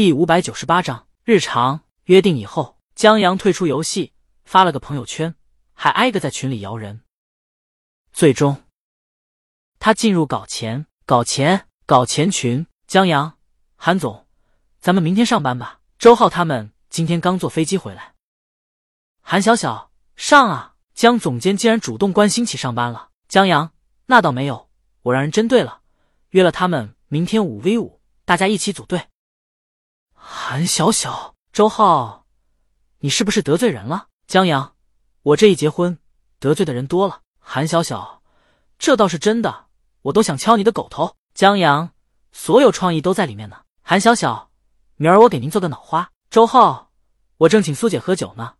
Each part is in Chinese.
第五百九十八章日常约定以后，江阳退出游戏，发了个朋友圈，还挨个在群里摇人。最终，他进入搞钱、搞钱、搞钱群。江阳、韩总，咱们明天上班吧。周浩他们今天刚坐飞机回来。韩小小，上啊！江总监竟然主动关心起上班了。江阳，那倒没有，我让人针对了，约了他们明天五 v 五，大家一起组队。韩小小，周浩，你是不是得罪人了？江阳，我这一结婚得罪的人多了。韩小小，这倒是真的，我都想敲你的狗头。江阳，所有创意都在里面呢。韩小小，明儿我给您做个脑花。周浩，我正请苏姐喝酒呢，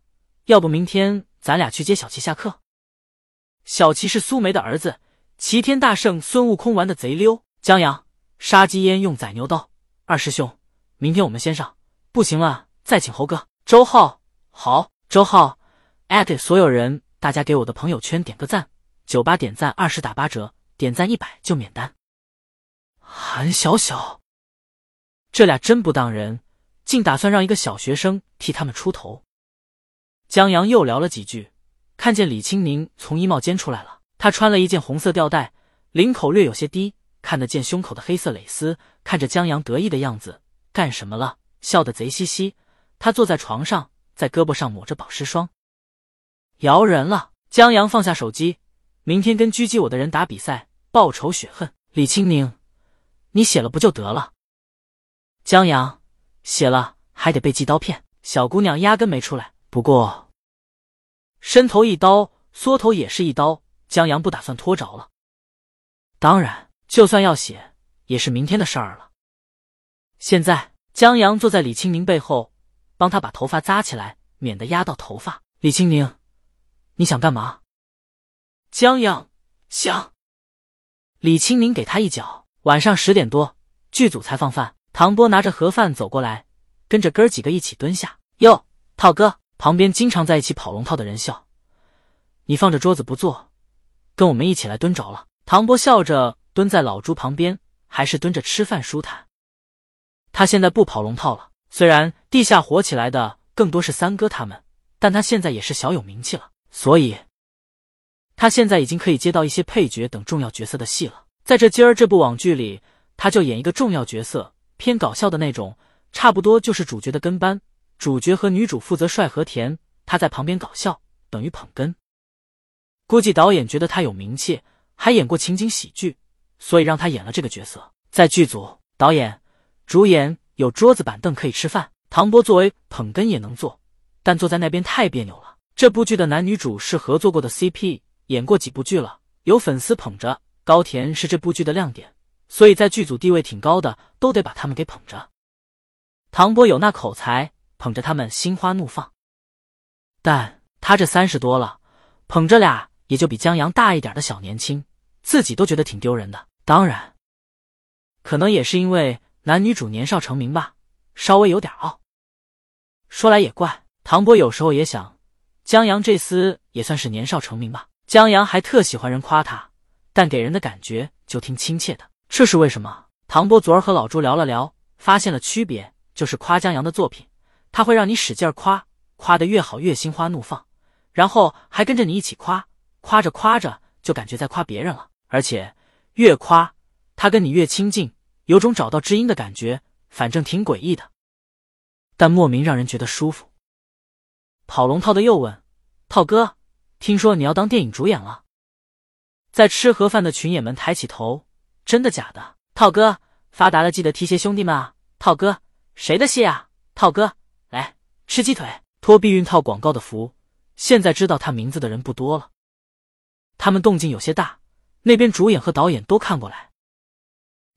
要不明天咱俩去接小齐下课？小齐是苏梅的儿子，齐天大圣孙悟空玩的贼溜。江阳，杀鸡焉用宰牛刀。二师兄。明天我们先上，不行了再请猴哥。周浩，好，周浩，艾特所有人，大家给我的朋友圈点个赞。酒吧点赞二十打八折，点赞一百就免单。韩小小，这俩真不当人，竟打算让一个小学生替他们出头。江阳又聊了几句，看见李青宁从衣帽间出来了，他穿了一件红色吊带，领口略有些低，看得见胸口的黑色蕾丝。看着江阳得意的样子。干什么了？笑得贼兮兮。他坐在床上，在胳膊上抹着保湿霜。摇人了。江阳放下手机，明天跟狙击我的人打比赛，报仇雪恨。李青宁，你写了不就得了？江阳写了还得被寄刀片。小姑娘压根没出来。不过，伸头一刀，缩头也是一刀。江阳不打算拖着了。当然，就算要写，也是明天的事儿了。现在，江阳坐在李青明背后，帮他把头发扎起来，免得压到头发。李青明，你想干嘛？江阳想。李青明给他一脚。晚上十点多，剧组才放饭。唐波拿着盒饭走过来，跟着哥儿几个一起蹲下。哟，涛哥，旁边经常在一起跑龙套的人笑。你放着桌子不坐，跟我们一起来蹲着了。唐波笑着蹲在老朱旁边，还是蹲着吃饭舒坦。他现在不跑龙套了，虽然地下火起来的更多是三哥他们，但他现在也是小有名气了，所以他现在已经可以接到一些配角等重要角色的戏了。在这今儿这部网剧里，他就演一个重要角色，偏搞笑的那种，差不多就是主角的跟班。主角和女主负责帅和甜，他在旁边搞笑，等于捧哏。估计导演觉得他有名气，还演过情景喜剧，所以让他演了这个角色。在剧组，导演。主演有桌子板凳可以吃饭，唐波作为捧哏也能坐，但坐在那边太别扭了。这部剧的男女主是合作过的 CP，演过几部剧了，有粉丝捧着。高田是这部剧的亮点，所以在剧组地位挺高的，都得把他们给捧着。唐波有那口才，捧着他们心花怒放。但他这三十多了，捧着俩也就比江阳大一点的小年轻，自己都觉得挺丢人的。当然，可能也是因为。男女主年少成名吧，稍微有点傲。说来也怪，唐波有时候也想，江阳这厮也算是年少成名吧。江阳还特喜欢人夸他，但给人的感觉就挺亲切的，这是为什么？唐波昨儿和老朱聊了聊，发现了区别，就是夸江阳的作品，他会让你使劲夸，夸得越好越心花怒放，然后还跟着你一起夸，夸着夸着就感觉在夸别人了，而且越夸他跟你越亲近。有种找到知音的感觉，反正挺诡异的，但莫名让人觉得舒服。跑龙套的又问：“套哥，听说你要当电影主演了？”在吃盒饭的群演们抬起头：“真的假的？”套哥发达了，记得提携兄弟们啊！套哥，谁的戏啊？套哥，来吃鸡腿。托避孕套广告的福，现在知道他名字的人不多了。他们动静有些大，那边主演和导演都看过来。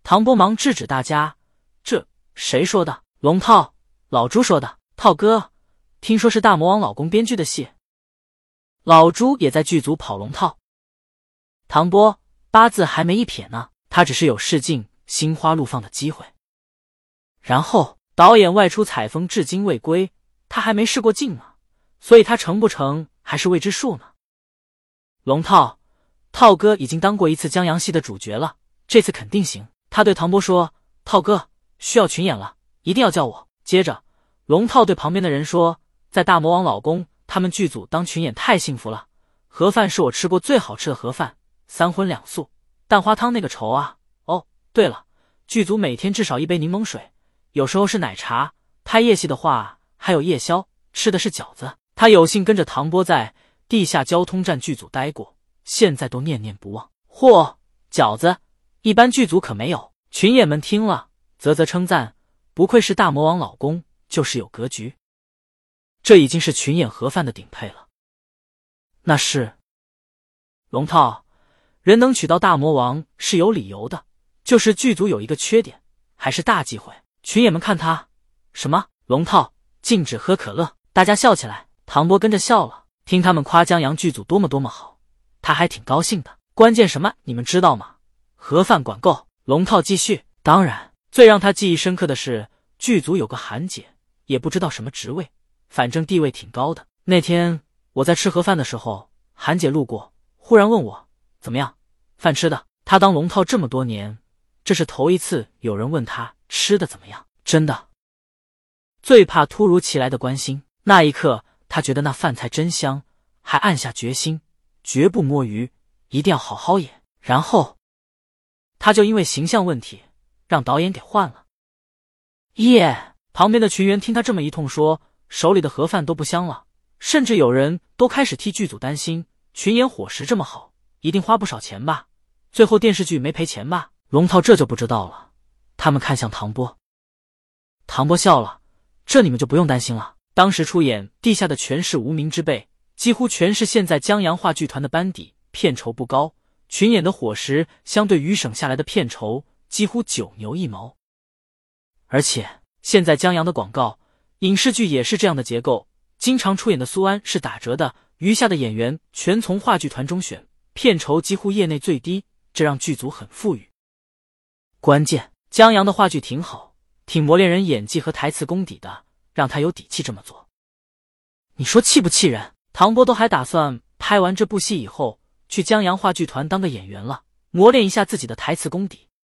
唐波忙制止大家：“这谁说的？龙套，老朱说的。套哥，听说是大魔王老公编剧的戏。老朱也在剧组跑龙套。唐波八字还没一撇呢，他只是有试镜、心花怒放的机会。然后导演外出采风，至今未归，他还没试过镜呢，所以他成不成还是未知数呢。龙套，套哥已经当过一次江洋戏的主角了，这次肯定行。”他对唐波说：“套哥需要群演了，一定要叫我。”接着，龙套对旁边的人说：“在大魔王老公他们剧组当群演太幸福了，盒饭是我吃过最好吃的盒饭，三荤两素，蛋花汤那个稠啊！哦，对了，剧组每天至少一杯柠檬水，有时候是奶茶。拍夜戏的话还有夜宵，吃的是饺子。他有幸跟着唐波在地下交通站剧组待过，现在都念念不忘。嚯，饺子，一般剧组可没有。”群演们听了，啧啧称赞。不愧是大魔王老公，就是有格局。这已经是群演盒饭的顶配了。那是龙套，人能娶到大魔王是有理由的，就是剧组有一个缺点，还是大忌讳。群演们看他什么龙套禁止喝可乐，大家笑起来。唐波跟着笑了，听他们夸江阳剧组多么多么好，他还挺高兴的。关键什么，你们知道吗？盒饭管够。龙套继续，当然。最让他记忆深刻的是，剧组有个韩姐，也不知道什么职位，反正地位挺高的。那天我在吃盒饭的时候，韩姐路过，忽然问我怎么样，饭吃的。他当龙套这么多年，这是头一次有人问他吃的怎么样。真的，最怕突如其来的关心。那一刻，他觉得那饭菜真香，还暗下决心，绝不摸鱼，一定要好好演。然后，他就因为形象问题。让导演给换了。耶！旁边的群员听他这么一通说，手里的盒饭都不香了，甚至有人都开始替剧组担心：群演伙食这么好，一定花不少钱吧？最后电视剧没赔钱吧？龙套这就不知道了。他们看向唐波，唐波笑了：“这你们就不用担心了。当时出演《地下的全是无名之辈》，几乎全是现在江阳话剧团的班底，片酬不高，群演的伙食相对于省下来的片酬。”几乎九牛一毛，而且现在江阳的广告、影视剧也是这样的结构。经常出演的苏安是打折的，余下的演员全从话剧团中选，片酬几乎业内最低，这让剧组很富裕。关键江阳的话剧挺好，挺磨练人演技和台词功底的，让他有底气这么做。你说气不气人？唐波都还打算拍完这部戏以后去江洋话剧团当个演员了，磨练一下自己的台词功底。